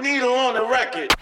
needle on the record.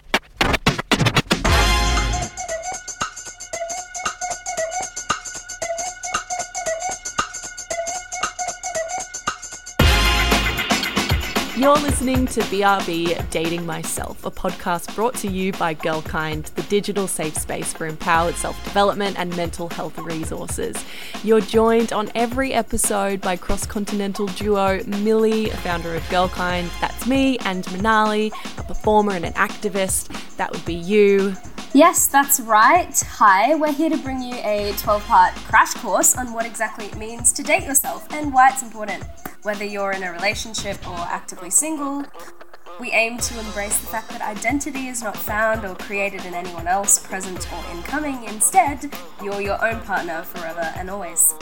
You're listening to BRB Dating Myself, a podcast brought to you by Girlkind, the digital safe space for empowered self development and mental health resources. You're joined on every episode by cross continental duo Milly, founder of Girlkind, that's me, and Manali, a performer and an activist, that would be you. Yes, that's right. Hi, we're here to bring you a 12 part crash course on what exactly it means to date yourself and why it's important. Whether you're in a relationship or actively single, we aim to embrace the fact that identity is not found or created in anyone else, present or incoming. Instead, you're your own partner forever and always.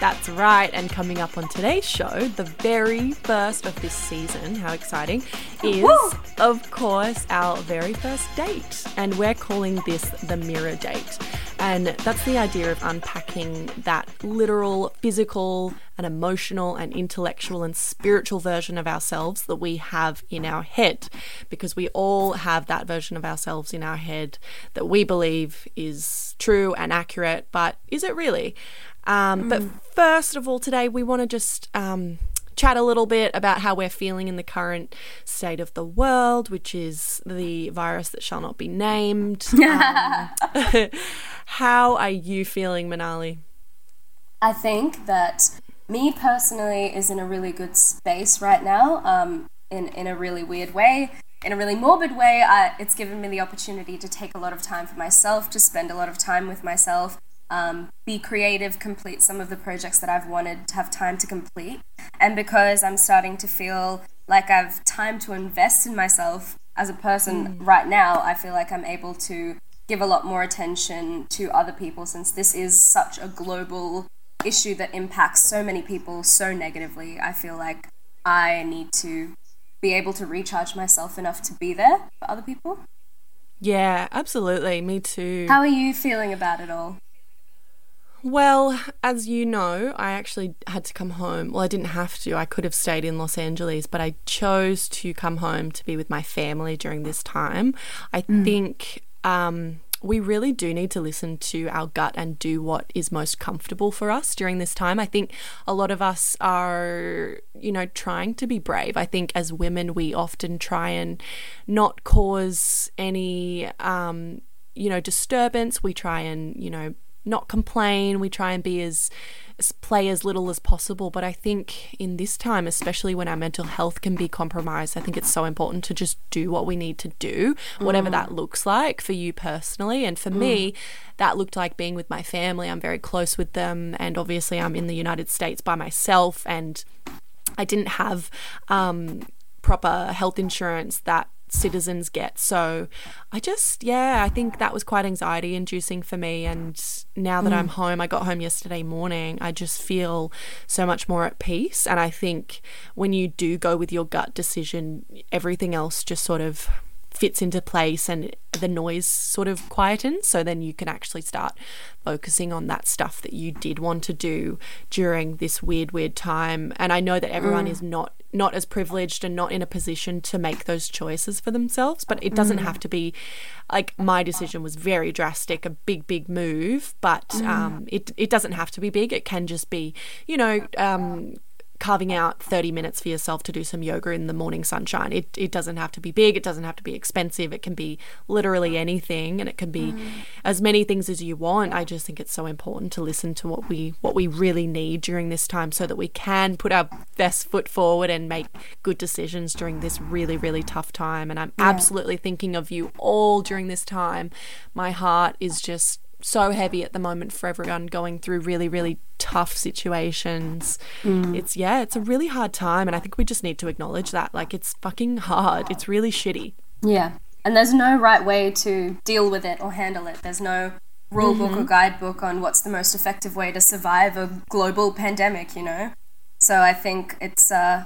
That's right, and coming up on today's show, the very first of this season, how exciting, is Woo! of course our very first date. And we're calling this the mirror date. And that's the idea of unpacking that literal, physical, and emotional, and intellectual and spiritual version of ourselves that we have in our head. Because we all have that version of ourselves in our head that we believe is true and accurate, but is it really? Um, But first of all, today we want to just um, chat a little bit about how we're feeling in the current state of the world, which is the virus that shall not be named. Um, how are you feeling, Manali? I think that me personally is in a really good space right now, um, in, in a really weird way. In a really morbid way, I, it's given me the opportunity to take a lot of time for myself, to spend a lot of time with myself, um, be creative, complete some of the projects that I've wanted to have time to complete. And because I'm starting to feel like I've time to invest in myself as a person right now, I feel like I'm able to give a lot more attention to other people since this is such a global issue that impacts so many people so negatively. I feel like I need to be able to recharge myself enough to be there for other people. Yeah, absolutely. Me too. How are you feeling about it all? Well, as you know, I actually had to come home. Well, I didn't have to. I could have stayed in Los Angeles, but I chose to come home to be with my family during this time. I think um, we really do need to listen to our gut and do what is most comfortable for us during this time. I think a lot of us are, you know, trying to be brave. I think as women, we often try and not cause any, um, you know, disturbance. We try and, you know, not complain. We try and be as, as play as little as possible. But I think in this time, especially when our mental health can be compromised, I think it's so important to just do what we need to do, whatever that looks like for you personally. And for me, that looked like being with my family. I'm very close with them, and obviously, I'm in the United States by myself, and I didn't have um, proper health insurance that citizens get. So I just, yeah, I think that was quite anxiety inducing for me. And now that mm. I'm home, I got home yesterday morning, I just feel so much more at peace. And I think when you do go with your gut decision, everything else just sort of fits into place and the noise sort of quietens so then you can actually start focusing on that stuff that you did want to do during this weird weird time. And i know that everyone is not not as privileged and not in a position to make those choices for themselves but it doesn't have to be like my decision was very drastic a big big move but um, it, it doesn't have to be big. It can just be you know um, carving out 30 minutes for yourself to do some yoga in the morning sunshine. It, it doesn't have to be big, it doesn't have to be expensive, it can be literally anything and it can be mm. as many things as you want. I just think it's so important to listen to what we what we really need during this time so that we can put our best foot forward and make good decisions during this really really tough time and I'm absolutely thinking of you all during this time. My heart is just so heavy at the moment for everyone going through really, really tough situations. It's, yeah, it's a really hard time. And I think we just need to acknowledge that. Like, it's fucking hard. It's really shitty. Yeah. And there's no right way to deal with it or handle it. There's no rule book or guidebook on what's the most effective way to survive a global pandemic, you know? So I think it's uh,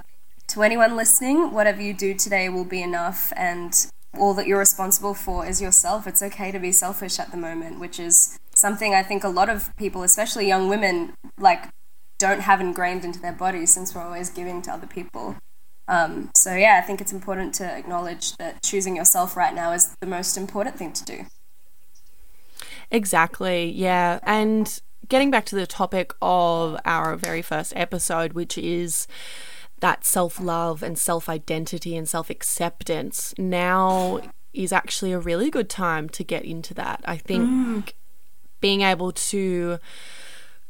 to anyone listening, whatever you do today will be enough, and all that you're responsible for is yourself. It's okay to be selfish at the moment, which is something I think a lot of people, especially young women, like don't have ingrained into their bodies since we're always giving to other people. Um, so yeah, I think it's important to acknowledge that choosing yourself right now is the most important thing to do. Exactly. Yeah. And getting back to the topic of our very first episode, which is that self love and self identity and self acceptance, now is actually a really good time to get into that. I think mm. being able to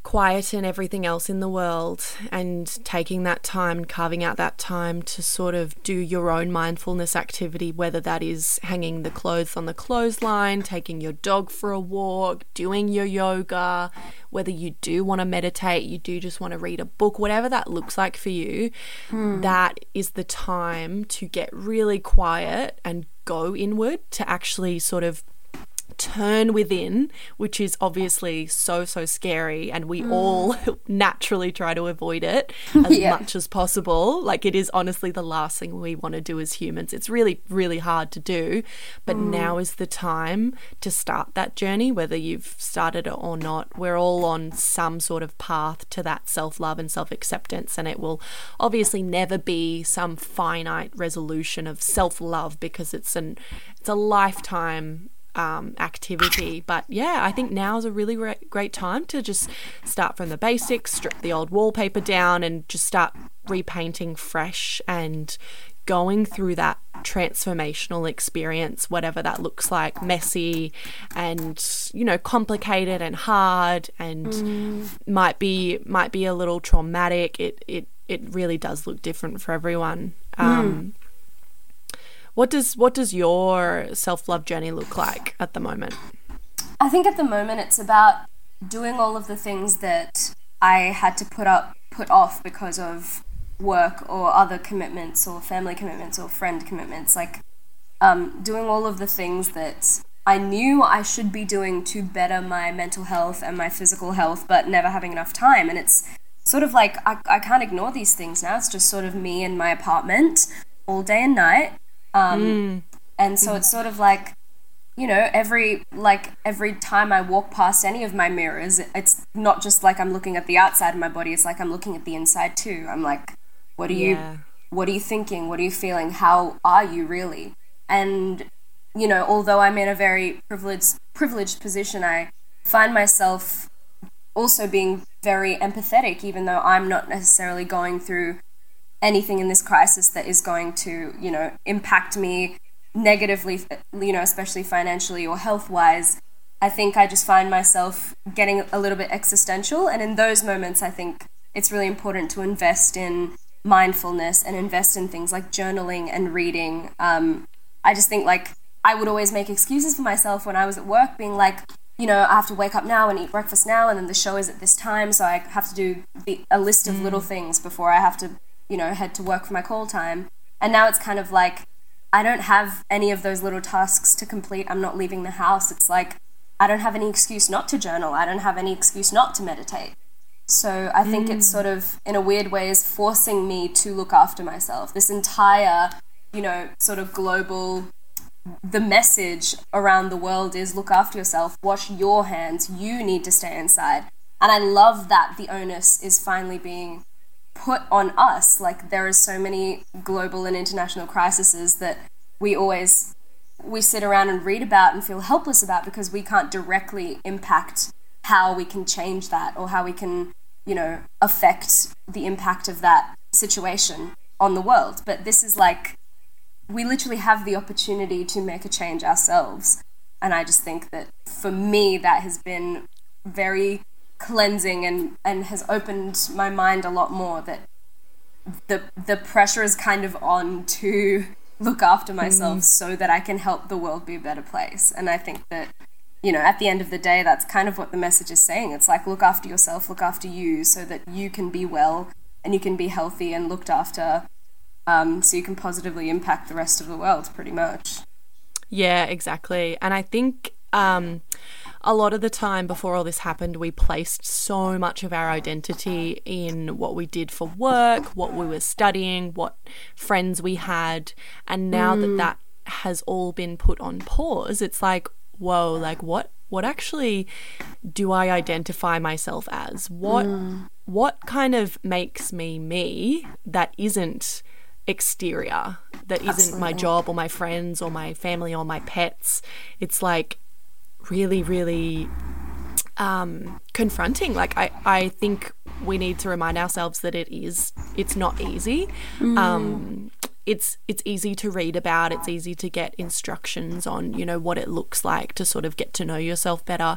quieten everything else in the world and taking that time, carving out that time to sort of do your own mindfulness activity, whether that is hanging the clothes on the clothesline, taking your dog for a walk, doing your yoga, whether you do want to meditate, you do just want to read a book, whatever that looks like for you, hmm. that is the time to get really quiet and go inward to actually sort of turn within, which is obviously so, so scary. And we mm. all naturally try to avoid it as yeah. much as possible. Like, it is honestly the last thing we want to do as humans. It's really, really hard to do. But mm. now is the time to start that journey, whether you've started it or not. We're all on some sort of path to that self love and self acceptance. And it will obviously never be some finite resolution of self love because it's an it's a lifetime um, activity. But yeah, I think now is a really re- great time to just start from the basics, strip the old wallpaper down, and just start repainting fresh and going through that transformational experience, whatever that looks like, messy and you know complicated and hard, and mm. might be might be a little traumatic. It it it really does look different for everyone. Mm. What does what does your self love journey look like at the moment? I think at the moment it's about doing all of the things that I had to put up put off because of work or other commitments or family commitments or friend commitments. Like um, doing all of the things that I knew I should be doing to better my mental health and my physical health, but never having enough time. And it's sort of like I, I can't ignore these things now. It's just sort of me in my apartment all day and night um, mm. And so it's sort of like, you know, every like every time I walk past any of my mirrors, it's not just like I'm looking at the outside of my body. It's like I'm looking at the inside too. I'm like, what are yeah. you, what are you thinking? What are you feeling? How are you really? And you know, although I'm in a very privileged privileged position, I find myself also being very empathetic, even though I'm not necessarily going through anything in this crisis that is going to, you know, impact me negatively, you know, especially financially or health wise, I think I just find myself getting a little bit existential. And in those moments, I think it's really important to invest in mindfulness and invest in things like journaling and reading. Um, I just think like I would always make excuses for myself when I was at work, being like, you know, I have to wake up now and eat breakfast now, and then the show is at this time, so I have to do the, a list of mm. little things before I have to you know, head to work for my call time. And now it's kind of like I don't have any of those little tasks to complete. I'm not leaving the house. It's like I don't have any excuse not to journal. I don't have any excuse not to meditate. So I think mm. it's sort of, in a weird way, is forcing me to look after myself. This entire, you know, sort of global, the message around the world is look after yourself, wash your hands, you need to stay inside. And I love that the onus is finally being put on us. Like there are so many global and international crises that we always we sit around and read about and feel helpless about because we can't directly impact how we can change that or how we can, you know, affect the impact of that situation on the world. But this is like we literally have the opportunity to make a change ourselves. And I just think that for me that has been very cleansing and and has opened my mind a lot more that the the pressure is kind of on to look after myself mm. so that I can help the world be a better place. And I think that you know, at the end of the day, that's kind of what the message is saying. It's like look after yourself, look after you, so that you can be well and you can be healthy and looked after, um, so you can positively impact the rest of the world, pretty much. Yeah, exactly. And I think um, a lot of the time before all this happened, we placed so much of our identity in what we did for work, what we were studying, what friends we had. And now mm. that that has all been put on pause, it's like, whoa, like what? What actually do I identify myself as? What mm. what kind of makes me me that isn't exterior that isn't my job or my friends or my family or my pets. It's like really, really um, confronting. Like I, I think we need to remind ourselves that it is, it's not easy. Um, it's it's easy to read about. It's easy to get instructions on, you know, what it looks like to sort of get to know yourself better.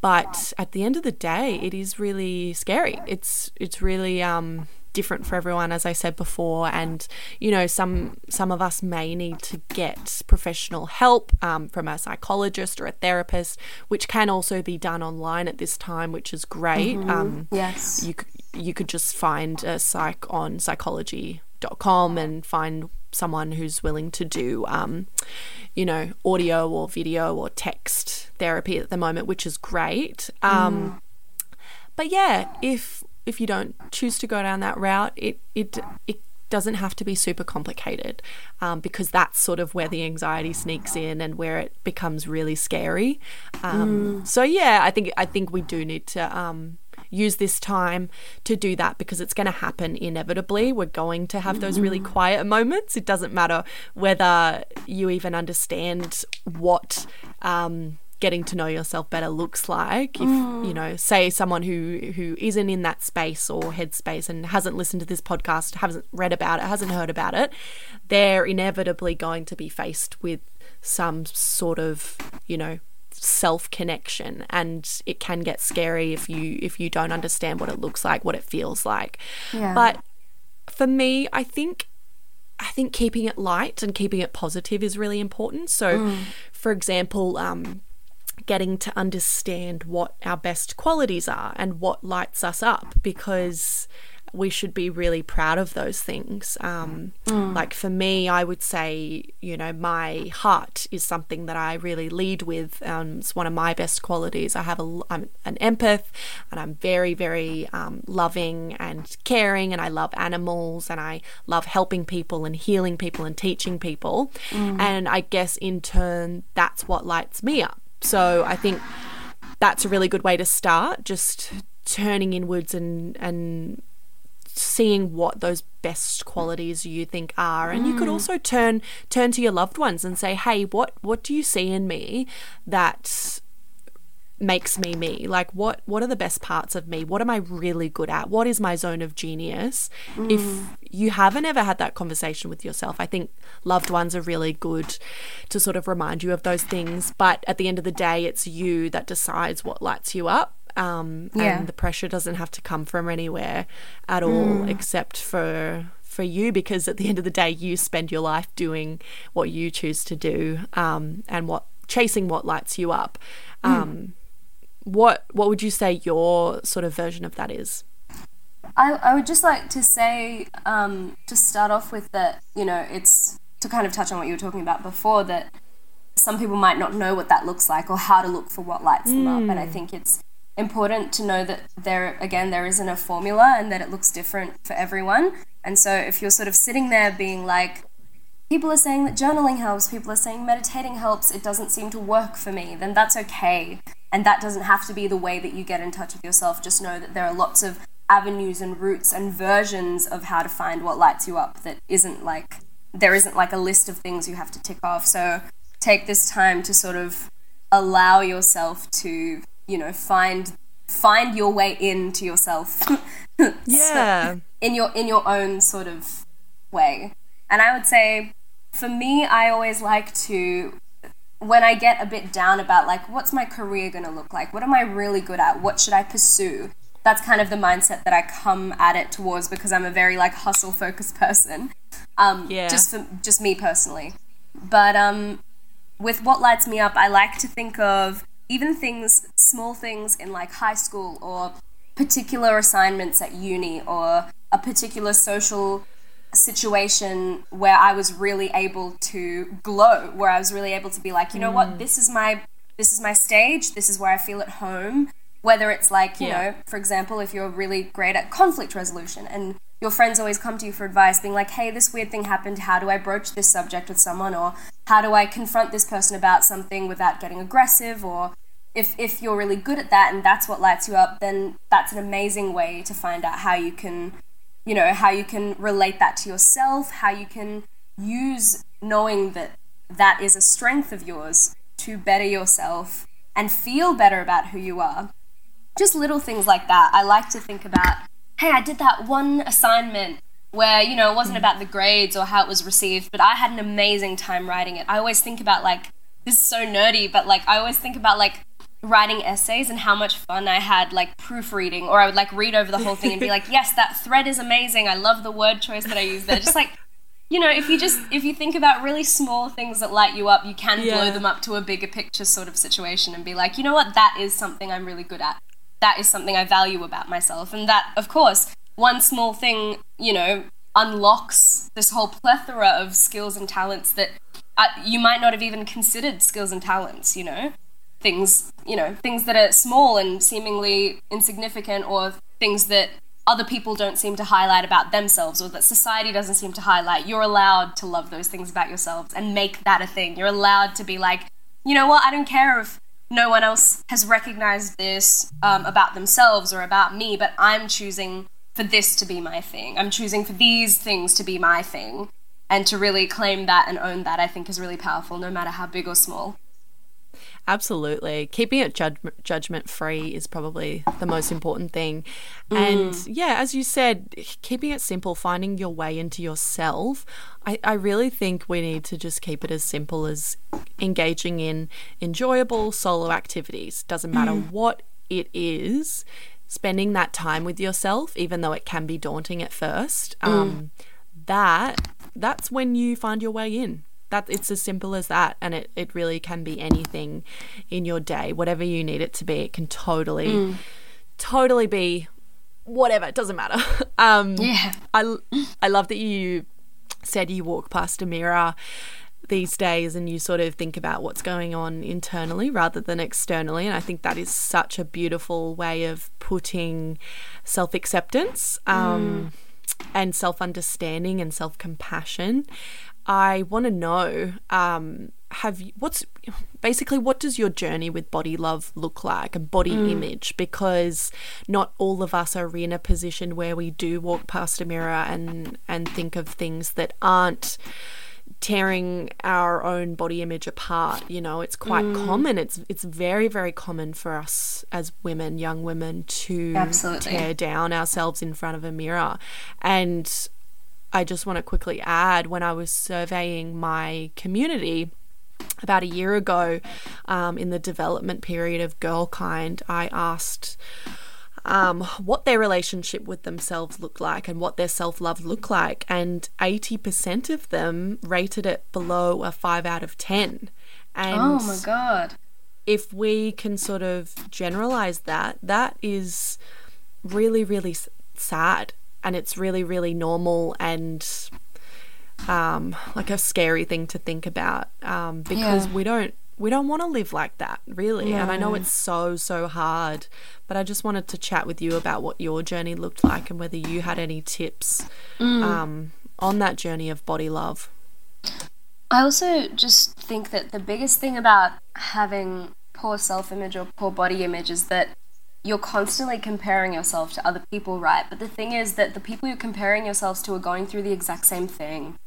But at the end of the day, it is really scary. It's it's really um, different for everyone, as I said before. And you know, some some of us may need to get professional help um, from a psychologist or a therapist, which can also be done online at this time, which is great. Um, Yes. you you could just find a psych on psychology.com and find someone who's willing to do um, you know audio or video or text therapy at the moment which is great um, but yeah if if you don't choose to go down that route it it it doesn't have to be super complicated um, because that's sort of where the anxiety sneaks in and where it becomes really scary um, so yeah i think i think we do need to um, use this time to do that because it's going to happen inevitably. We're going to have those really quiet moments. It doesn't matter whether you even understand what. Um, getting to know yourself better looks like if you know say someone who who isn't in that space or headspace and hasn't listened to this podcast hasn't read about it hasn't heard about it they're inevitably going to be faced with some sort of you know self connection and it can get scary if you if you don't understand what it looks like what it feels like. Yeah. but for me i think i think keeping it light and keeping it positive is really important. So for example um getting to understand what our best qualities are and what lights us up because we should be really proud of those things. Um, Like for me, I would say, you know, my heart is something that I really lead with. Um, it's one of my best qualities. I have a, I'm an empath, and I'm very, very um, loving and caring, and I love animals, and I love helping people and healing people and teaching people. And I guess in turn, that's what lights me up. So I think that's a really good way to start. Just turning inwards and and seeing what those best qualities you think are and you could mm. also turn turn to your loved ones and say hey what what do you see in me that makes me me. Like what what are the best parts of me? What am i really good at? What is my zone of genius? If you haven't ever had that conversation with yourself i think loved ones are really good to sort of remind you of those things. But at the end of the day it's you that decides what lights you up um, Yeah. and the pressure doesn't have to come from anywhere at all except for for you because at the end of the day you spend your life doing what you choose to do um, and what chasing what lights you up. Um, what what would you say your sort of version of that is I, I would just like to say, um, to start off with that, you know, it's to kind of touch on what you were talking about before, that some people might not know what that looks like or how to look for what lights them up. And I think it's important to know that there, again, there isn't a formula and that it looks different for everyone. And so if you're sort of sitting there being like, people are saying that journaling helps, people are saying meditating helps, it doesn't seem to work for me, then that's okay. And that doesn't have to be the way that you get in touch with yourself. Just know that there are lots of avenues and routes and versions of how to find what lights you up that isn't like, there isn't like a list of things you have to tick off. So take this time to sort of allow yourself to, you know, find find your way into yourself. yeah in your in your own sort of way. And I would say for me I always like to when I get a bit down about like what's my career going to look like? What am I really good at? What should I pursue? That's kind of the mindset that I come at it towards because I'm a very like hustle focused person. Um Yeah. just for just me personally. But um with what lights me up, I like to think of even things, small things in like high school or particular assignments at uni or a particular social situation where I was really able to glow, where I was really able to be like, you know what, mm. this is my this is my stage, this is where I feel at home. Whether it's like, you Yeah. know, for example, if you're really great at conflict resolution and your friends always come to you for advice, being like, hey, this weird thing happened. How do I broach this subject with someone? Or how do I confront this person about something without getting aggressive? Or if, if you're really good at that and that's what lights you up, then that's an amazing way to find out how you can, you know, how you can relate that to yourself, how you can use knowing that that is a strength of yours to better yourself and feel better about who you are. Just little things like that. I like to think about, hey, I did that one assignment where, you know, it wasn't mm. about the grades or how it was received, but I had an amazing time writing it. I always think about like, this is so nerdy, but like, I always think about like, writing essays and how much fun I had like proofreading or I would like read over the whole thing and be like, yes, that thread is amazing. I love the word choice that I use there. Just like you know, if you just if you think about really small things that light you up, you can yeah. blow them up to a bigger picture sort of situation and be like, you know what, that is something I'm really good at. That is something I value about myself. And that, of course, one small thing, you know, unlocks this whole plethora of skills and talents that uh, you might not have even considered skills and talents, you know? Things, you know, things that are small and seemingly insignificant or things that other people don't seem to highlight about themselves or that society doesn't seem to highlight, you're allowed to love those things about yourselves and make that a thing. You're allowed to be like, you know what, I don't care if no one else has recognized this um, about themselves or about me, but I'm choosing for this to be my thing. I'm choosing for these things to be my thing. And to really claim that and own that, I think, is really powerful, no matter how big or small. Absolutely. Keeping it judg- judgment free is probably the most important thing. Mm. And yeah, as you said, keeping it simple, finding your way into yourself. I, I really think we need to just keep it as simple as engaging in enjoyable solo activities. Doesn't matter mm. what it is, spending that time with yourself, even though it can be daunting at first. Mm. Um, that that's when you find your way in that it's as simple as that and it, it really can be anything in your day whatever you need it to be it can totally mm. totally be whatever it doesn't matter um yeah i i love that you said you walk past a mirror these days and you sort of think about what's going on internally rather than externally and i think that is such a beautiful way of putting self-acceptance um, mm. and self-understanding and self-compassion I want to know um, have you, what's basically what does your journey with body love look like and body mm. image because not all of us are in a position where we do walk past a mirror and and think of things that aren't tearing our own body image apart you know it's quite mm. common it's it's very very common for us as women young women to Absolutely. tear down ourselves in front of a mirror and I just want to quickly add when I was surveying my community about a year ago um, in the development period of Girlkind, I asked um, what their relationship with themselves looked like and what their self love looked like. And 80% of them rated it below a 5 out of 10. And oh my God. If we can sort of generalize that, that is really, really sad and it's really really normal and um, like a scary thing to think about um, because yeah. we don't we don't want to live like that really and i know it's so so hard but i just wanted to chat with you about what your journey looked like and whether you had any tips mm. um, on that journey of body love i also just think that the biggest thing about having poor self-image or poor body image is that you're constantly comparing yourself to other people, right? But the thing is that the people you're comparing yourselves to are going through the exact same thing.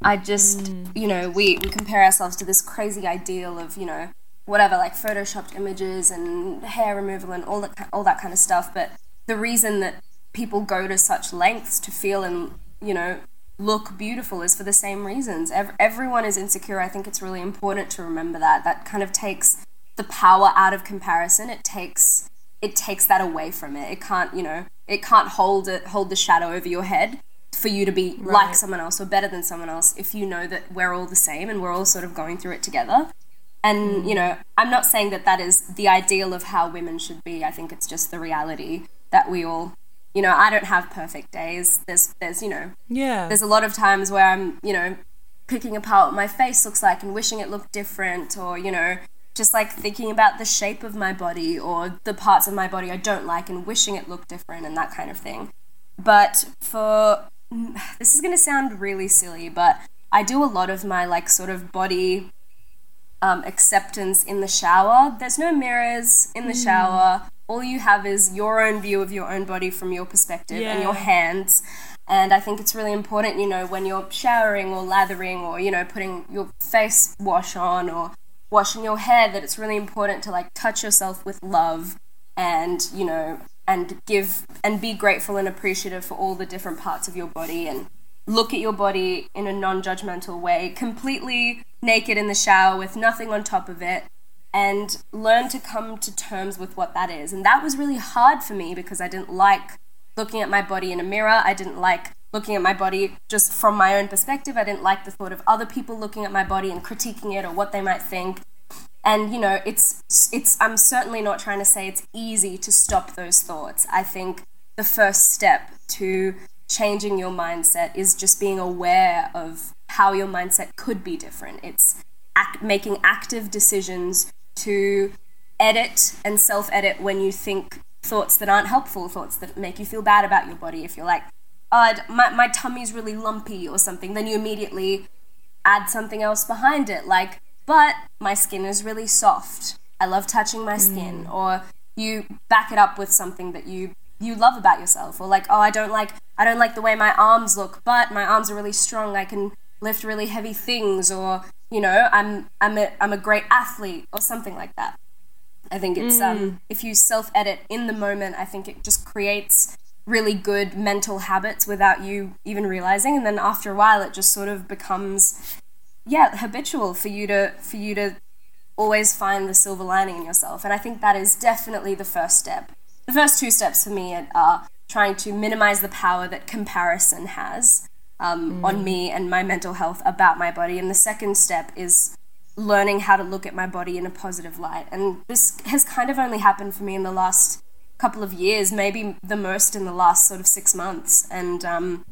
I just, mm. you know, we, we compare ourselves to this crazy ideal of, you know, whatever, like photoshopped images and hair removal and all that, all that kind of stuff. But the reason that people go to such lengths to feel and, you know, look beautiful is for the same reasons. Ev- everyone is insecure. I think it's really important to remember that. That kind of takes the power out of comparison. It takes it takes that away from it. It can't, you know, it can't hold it hold the shadow over your head for you to be right. like someone else or better than someone else if you know that we're all the same and we're all sort of going through it together. And, mm. you know, I'm not saying that that is the ideal of how women should be. I think it's just the reality that we all, you know, I don't have perfect days. There's, there's, you know, yeah. There's a lot of times where I'm, you know, picking apart what my face looks like and wishing it looked different or, you know, just like thinking about the shape of my body or the parts of my body I don't like and wishing it looked different and that kind of thing. But for this is going to sound really silly, but I do a lot of my like sort of body um, acceptance in the shower. There's no mirrors in the mm. shower. all you have is your own view of your own body from your perspective Yeah. and your hands. And I think it's really important, you know, when you're showering or lathering or, you know, putting your face wash on or washing your hair, that it's really important to like touch yourself with love and, you know, and give and be grateful and appreciative for all the different parts of your body and look at your body in a non judgmental way, completely naked in the shower with nothing on top of it, and learn to come to terms with what that is. And that was really hard for me because I didn't like looking at my body in a mirror. I didn't like looking at my body just from my own perspective. I didn't like the thought of other people looking at my body and critiquing it or what they might think. And you know, it's it's I'm certainly not trying to say it's easy to stop those thoughts. I think the first step to changing your mindset is just being aware of how your mindset could be different. It's act, making active decisions to edit and self edit when you think thoughts that aren't helpful, thoughts that make you feel bad about your body. If you're like, oh, my, my tummy's really lumpy or something, then you immediately add something else behind it, like, but my skin is really soft. I love touching my skin. Or you back it up with something that you you love about yourself or like oh I don't like I don't like the way my arms look but my arms are really strong I can lift really heavy things or you know I'm I'm a, I'm a great athlete or something like that I think it's um, if you self edit in the moment, I think it just creates really good mental habits without you even realizing, and then after a while, it just sort of becomes yeah habitual for you to for you to always find the silver lining in yourself. And I think that is definitely the first step. The first two steps for me are trying to minimize the power that comparison has um, on me and my mental health about my body. And the second step is learning how to look at my body in a positive light. And this has kind of only happened for me in the last couple of years, maybe the most in the last sort of six months. And, um,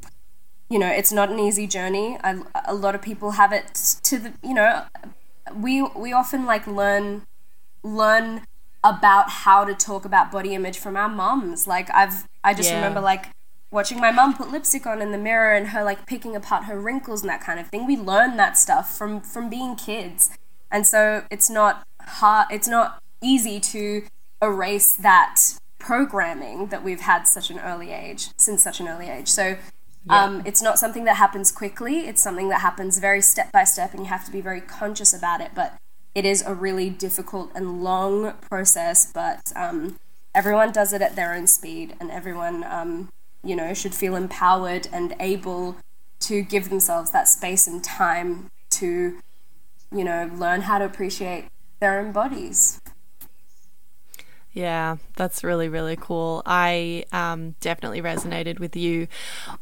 you know, it's not an easy journey. I, a lot of people have it to the, you know, we, we often like learn, learn about how to talk about body image from our mums. Like I've, I just Yeah. remember like watching my mum put lipstick on in the mirror and her like picking apart her wrinkles and that kind of thing. We learn that stuff from from being kids, and so it's not hard. It's not easy to erase that programming that we've had such an early age since such an early age. So. Um, it's not something that happens quickly. It's something that happens very step by step, and you have to be very conscious about it. But it is a really difficult and long process. But um, everyone does it at their own speed, and everyone um, you know, should feel empowered and able to give themselves that space and time to, you know, learn how to appreciate their own bodies. Yeah, that's really, really cool. I um, definitely resonated with you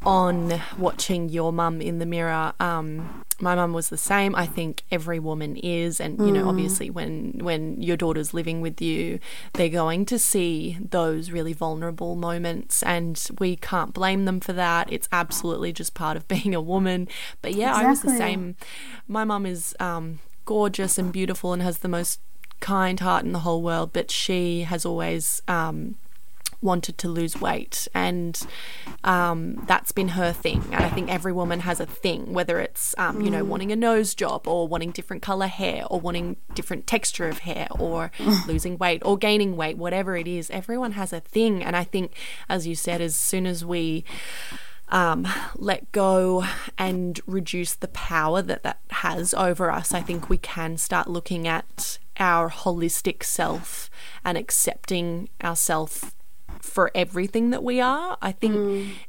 on watching your mum in the mirror. Um, my mum was the same. I think every woman is, and you know, obviously, when when your daughter's living with you, they're going to see those really vulnerable moments, and we can't blame them for that. It's absolutely just part of being a woman. But yeah, I was the same. My mum is um, gorgeous and beautiful and has the most kind heart in the whole world, but she has always um, wanted to lose weight, and um, that's been her thing. And I think every woman has a thing, whether it's um, you know wanting a nose job, or wanting different color hair, or wanting different texture of hair, or losing weight, or gaining weight, whatever it is. Everyone has a thing, and I think, as you said, as soon as we um, let go and reduce the power that that has over us, I think we can start looking at our holistic self and accepting ourself for everything that we are. I think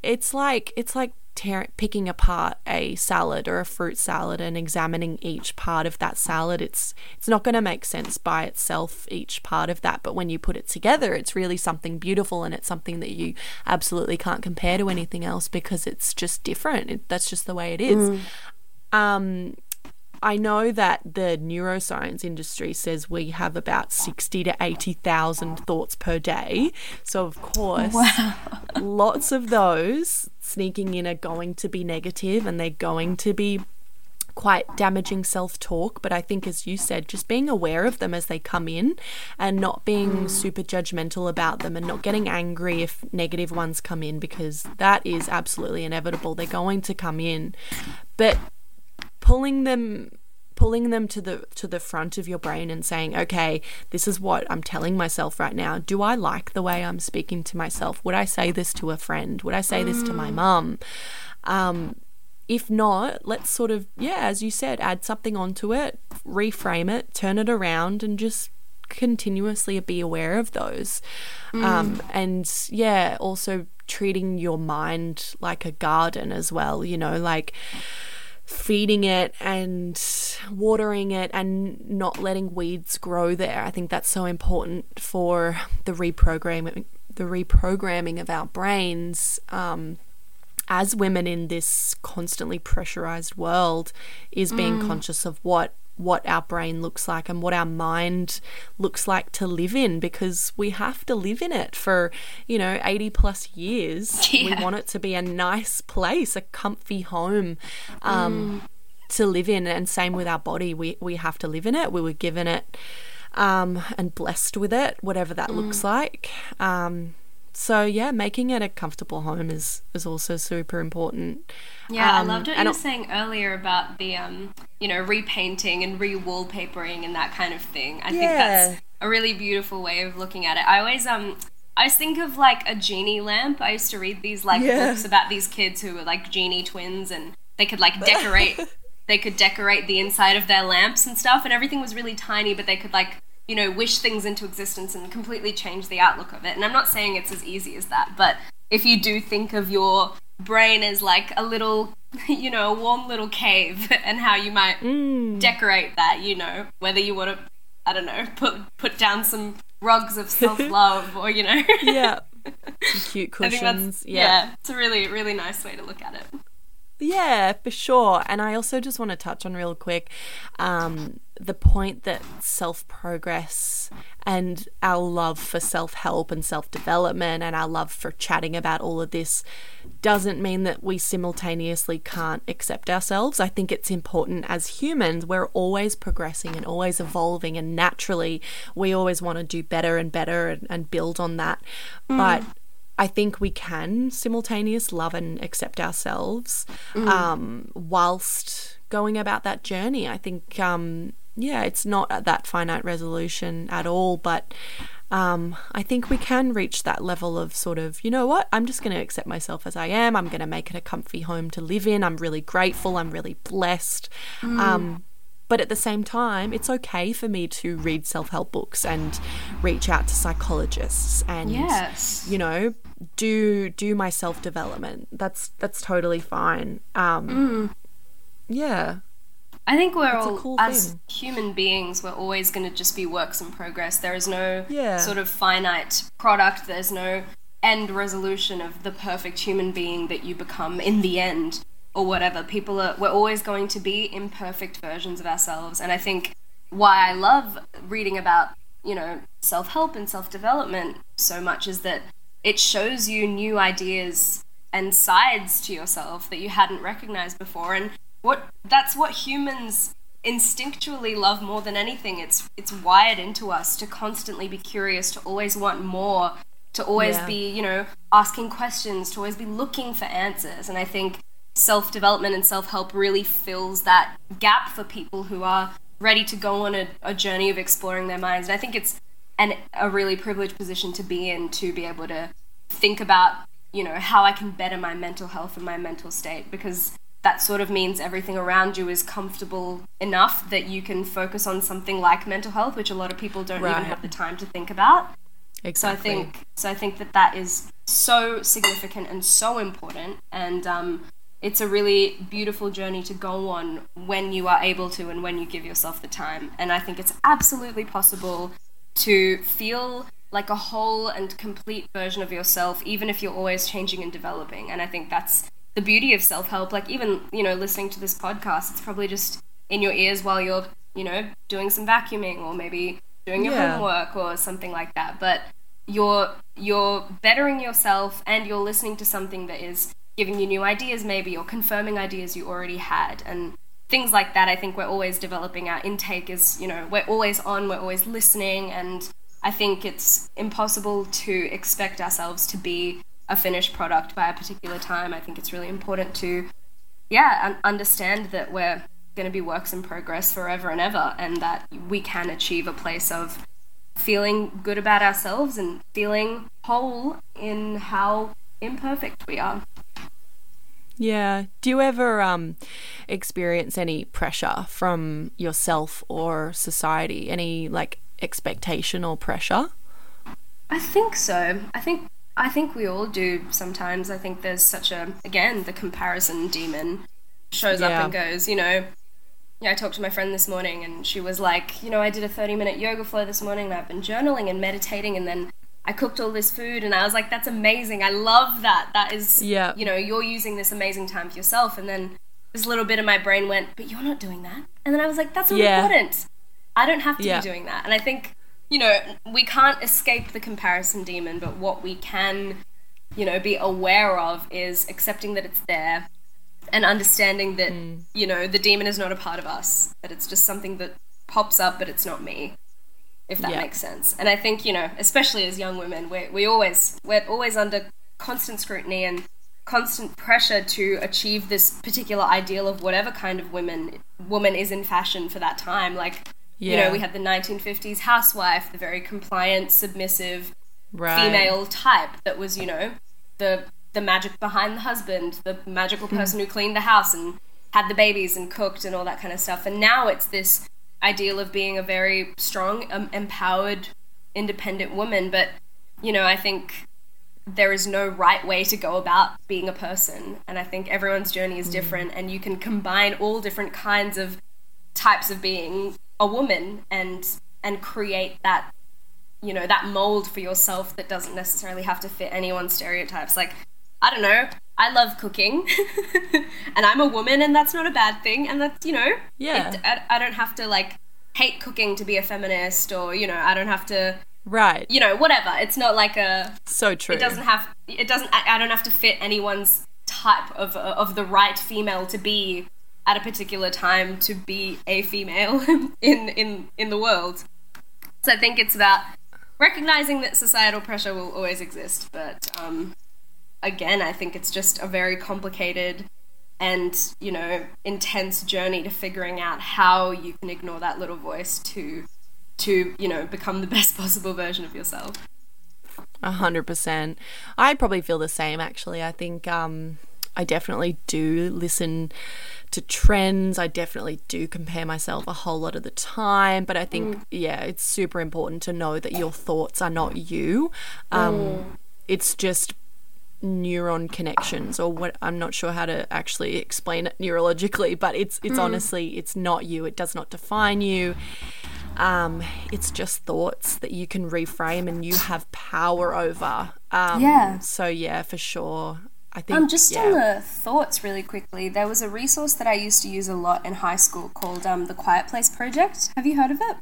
it's like it's like tear, picking apart a salad or a fruit salad and examining each part of that salad. It's it's not going to make sense by itself each part of that, but when you put it together, it's really something beautiful and it's something that you absolutely can't compare to anything else because it's just different. It, that's just the way it is. Um I know that the neuroscience industry says we have about 60 to 80,000 thoughts per day. So, of course, lots of those sneaking in are going to be negative and they're going to be quite damaging self talk. But I think, as you said, just being aware of them as they come in and not being mm. super judgmental about them and not getting angry if negative ones come in because that is absolutely inevitable. They're going to come in. But pulling them pulling them to the to the front of your brain and saying, "Okay, this is what I'm telling myself right now. Do I like the way I'm speaking to myself? Would I say this to a friend? Would I say this to my mum?" Um, if not, let's sort of, yeah, as you said, add something onto it, reframe it, turn it around, and just continuously be aware of those. Mm. Um, and yeah, also treating your mind like a garden as well, you know, like feeding it and watering it and not letting weeds grow there. I think that's so important for the reprogramming the reprogramming of our brains. Um, as women in this constantly pressurized world is being mm. conscious of what what our brain looks like and what our mind looks like to live in because we have to live in it for, you know, 80 plus years. Yeah. We want it to be a nice place, a comfy home um, mm. to live in. And same with our body. We, we have to live in it. We were given it um, and blessed with it, whatever that mm. looks like. Um, so yeah, making it a comfortable home is is also super important. Yeah, um, I loved what you were saying earlier about the um, you know, repainting and re-wallpapering and that kind of thing. I yeah. think that's a really beautiful way of looking at it. I always um I always think of like a genie lamp. I used to read these like yeah. books about these kids who were like genie twins and they could like decorate they could decorate the inside of their lamps and stuff and everything was really tiny but they could like you know, wish things into existence and completely change the outlook of it. And I'm not saying it's as easy as that, but if you do think of your brain as like a little, you know, a warm little cave and how you might mm. decorate that, you know, whether you want to, I don't know, put put down some rugs of self love or, you know. yeah. Some cute cushions. Yeah. yeah. It's a really, really nice way to look at it. Yeah, for sure. And I also just want to touch on real quick um, the point that self progress and our love for self help and self development and our love for chatting about all of this doesn't mean that we simultaneously can't accept ourselves. I think it's important as humans, we're always progressing and always evolving, and naturally, we always want to do better and better and, and build on that. Mm. But I think we can simultaneous love and accept ourselves mm. um, whilst going about that journey. I think, um, yeah, it's not at that finite resolution at all, but um, I think we can reach that level of sort of, you know what, I'm just going to accept myself as I am. I'm going to make it a comfy home to live in. I'm really grateful. I'm really blessed. Mm. Um, but at the same time, it's okay for me to read self help books and reach out to psychologists and, yes. you know, do do my self development. That's that's totally fine. Um, mm. Yeah. I think we're all, cool as thing. human beings, we're always going to just be works in progress. There is no yeah. sort of finite product. There's no end resolution of the perfect human being that you become in the end or whatever. People are, we're always going to be imperfect versions of ourselves. And I think why I love reading about, you know, self help and self development so much is that it shows you new ideas and sides to yourself that you hadn't recognized before. And what that's what humans instinctually love more than anything. It's it's wired into us to constantly be curious, to always want more, to always yeah. be, you know, asking questions, to always be looking for answers. And I think self development and self help really fills that gap for people who are ready to go on a, a, journey of exploring their minds. And I think it's an, a really privileged position to be in to be able to think about, you know, how I can better my mental health and my mental state because that sort of means everything around you is comfortable enough that you can focus on something like mental health, which a lot of people don't right. even have the time to think about. Exactly. So I think so. I think that that is so significant and so important. And um, it's a really beautiful journey to go on when you are able to and when you give yourself the time. And I think it's absolutely possible to feel like a whole and complete version of yourself, even if you're always changing and developing. And I think that's the beauty of self help. Like, even, you know, listening to this podcast, it's probably just in your ears while you're, you know, doing some vacuuming or maybe doing your yeah. homework or something like that. But you're you're bettering yourself and you're listening to something that is giving you new ideas maybe or confirming ideas you already had and things like that i think we're always developing our intake is you know we're always on we're always listening and i think it's impossible to expect ourselves to be a finished product by a particular time i think it's really important to yeah understand that we're going to be works in progress forever and ever, and that we can achieve a place of feeling good about ourselves and feeling whole in how imperfect we are. Yeah. Do you ever um, experience any pressure from yourself or society? Any like expectation or pressure? I think so. I think I think we all do sometimes. I think there's such a again the comparison demon shows up and goes. You know, yeah. I talked to my friend this morning and she was like, you know, I did a 30 minute yoga flow this morning and I've been journaling and meditating and then I cooked all this food and I was like, that's amazing. I love that. That is, Yeah. you know, you're using this amazing time for yourself. And then this little bit of my brain went, but you're not doing that. And then I was like, that's not Yeah. important. I don't have to Yeah. be doing that. And I think, you know, we can't escape the comparison demon, but what we can, you know, be aware of is accepting that it's there and understanding that, hmm. you know, the demon is not a part of us, that it's just something that pops up, but it's not me. If that Yeah. makes sense. And I think, you know, especially as young women, we we always we're always under constant scrutiny and constant pressure to achieve this particular ideal of whatever kind of women woman is in fashion for that time. Like you know, we had the 1950s housewife, the very compliant, submissive Right. female type that was, you know, the the magic behind the husband, the magical Hmm. person who cleaned the house and had the babies and cooked and all that kind of stuff. And now it's this ideal of being a very strong, um, empowered, independent woman. But you know, I think there is no right way to go about being a person, and I think everyone's journey is different, and you can combine all different kinds of types of being a woman and and create that you know that mold for yourself that doesn't necessarily have to fit anyone's stereotypes like i don't know i love cooking and i'm a woman and that's not a bad thing and that's you know Yeah. it, I, I don't have to like hate cooking to be a feminist or you know i don't have to Right. you know whatever it's not like a So true. it doesn't have it doesn't I, I don't have to fit anyone's type of of the right female to be at a particular time to be a female in in in the world so i think it's about recognizing that societal pressure will always exist but um again i think it's just a very complicated and you know intense journey to figuring out how you can ignore that little voice to to you know become the best possible version of yourself A hundred percent. I probably feel the same actually. I think um I definitely do listen to trends. I definitely do compare myself a whole lot of the time. But I think yeah, it's super important to know that your thoughts are not you. Um it's just neuron connections or what I'm not sure how to actually explain it neurologically, but it's it's honestly it's not you. It does not define you. Um, it's just thoughts that you can reframe and you have power over. Um, Yeah. So yeah, for sure. I think. Um, just yeah. on the thoughts, really quickly, there was a resource that I used to use a lot in high school called um, the Quiet Place Project. Have you heard of it?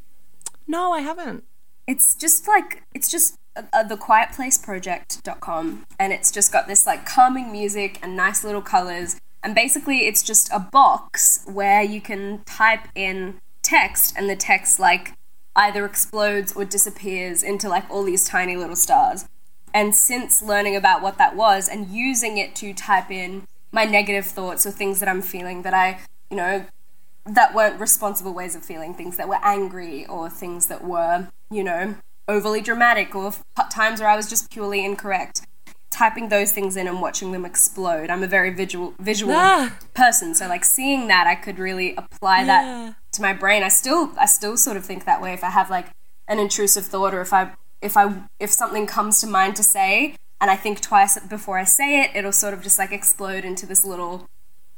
No, I haven't. It's just like it's just uh, quietplaceproject.com and it's just got this like calming music and nice little colors. And basically it's just a box where you can type in text and the text like either explodes or disappears into like all these tiny little stars. And since learning about what that was and using it to type in my negative thoughts or things that I'm feeling that I, you know, that weren't responsible ways of feeling, things that were angry or things that were, you know, overly dramatic or times where I was just purely incorrect. Typing those things in and watching them explode. I'm a very visual visual Ah. person, so like seeing that I could really apply Yeah. that to my brain. I still I still sort of think that way if I have like an intrusive thought or if I if I if something comes to mind to say and I think twice before I say it, it'll sort of just like explode into this little,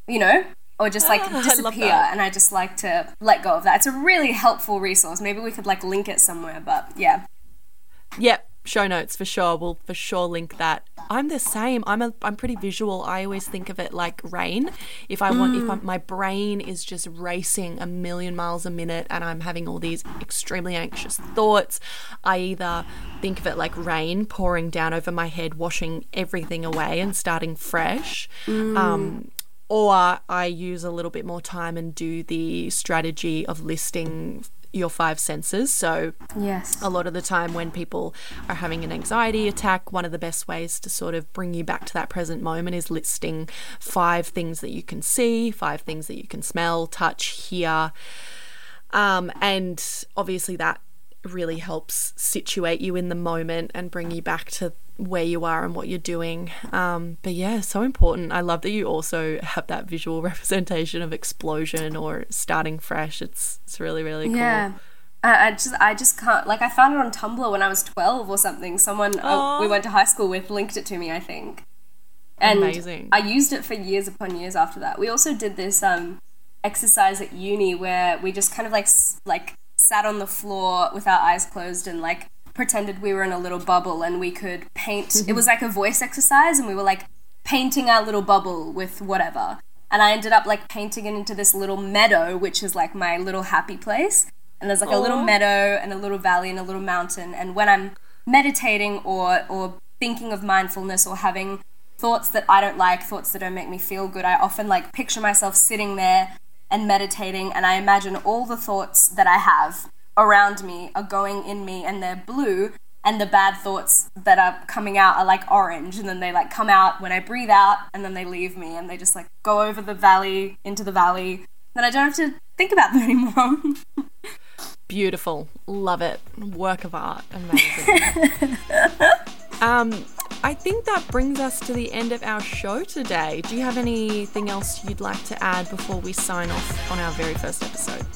you know, or just like Ah, disappear. that. And I just like to let go of that. It's a really helpful resource. Maybe we could like link it somewhere, but yeah. Yep. Show notes for sure. We'll for sure link that. I'm the same. I'm a I'm pretty visual. I always think of it like rain. If I want, if I'm, my brain is just racing a million miles a minute and I'm having all these extremely anxious thoughts, I either think of it like rain pouring down over my head, washing everything away and starting fresh. Um, or I use a little bit more time and do the strategy of listing your five senses. So, yes, a lot of the time when people are having an anxiety attack, one of the best ways to sort of bring you back to that present moment is listing five things that you can see, five things that you can smell, touch, hear. Um, and obviously, that really helps situate you in the moment and bring you back to where you are and what you're doing. Um, but yeah, so important. I love that you also have that visual representation of explosion or starting fresh. It's it's really really cool. Yeah. I, I just I just can't like I found it on Tumblr when I was 12 or something. Someone uh, we went to high school with linked it to me, I think. And Amazing. I used it for years upon years after that. We also did this um, exercise at uni where we just kind of like like sat on the floor with our eyes closed and like pretended we were in a little bubble and we could paint. Mm-hmm. It was like a voice exercise, and we were like painting our little bubble with whatever. And I ended up like painting it into this little meadow, which is like my little happy place. And there's like Aww. a little meadow and a little valley and a little mountain. And when I'm meditating or or thinking of mindfulness or having thoughts that I don't like, thoughts that don't make me feel good, I often like picture myself sitting there and meditating and I imagine all the thoughts that I have around me are going in me and they're blue and the bad thoughts that are coming out are like orange and then they like come out when I breathe out and then they leave me and they just like go over the valley into the valley then I don't have to think about them anymore. Beautiful. Love it. Work of art. Amazing. um I think that brings us to the end of our show today. Do you have anything else you'd like to add before we sign off on our very first episode?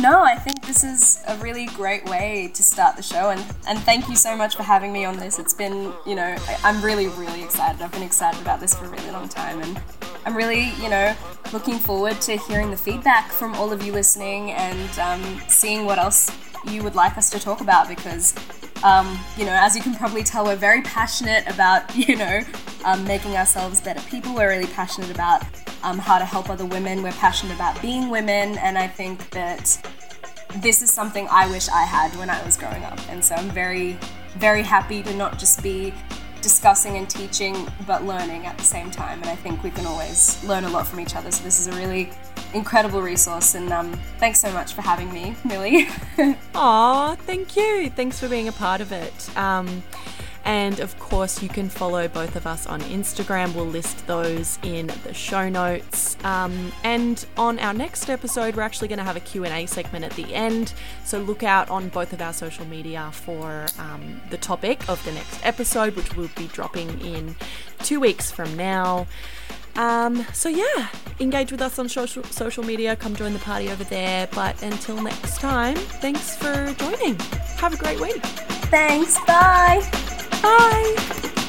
No, I think this is a really great way to start the show, and, and thank you so much for having me on this. It's been, you know, I, I'm really, really excited. I've been excited about this for a really long time, and I'm really, you know, looking forward to hearing the feedback from all of you listening and um, seeing what else you would like us to talk about because um, you know, as you can probably tell, we're very passionate about, you know, um, making ourselves better people. We're really passionate about um, how to help other women. We're passionate about being women. And I think that this is something I wish I had when I was growing up. And so I'm very, very happy to not just be discussing and teaching, but learning at the same time. And I think we can always learn a lot from each other. So this is a really incredible resource. And um, thanks so much for having me, Milly. Aw, thank you. Thanks for being a part of it. Um, and of course, you can follow both of us on Instagram. We'll list those in the show notes. Um, and on our next episode, we're actually going to have a Q&A segment at the end. So look out on both of our social media for um, the topic of the next episode, which will be dropping in two weeks from now. Um, so yeah, engage with us on social social media. Come join the party over there. But until next time, thanks for joining. Have a great week. Thanks. Bye. Bye.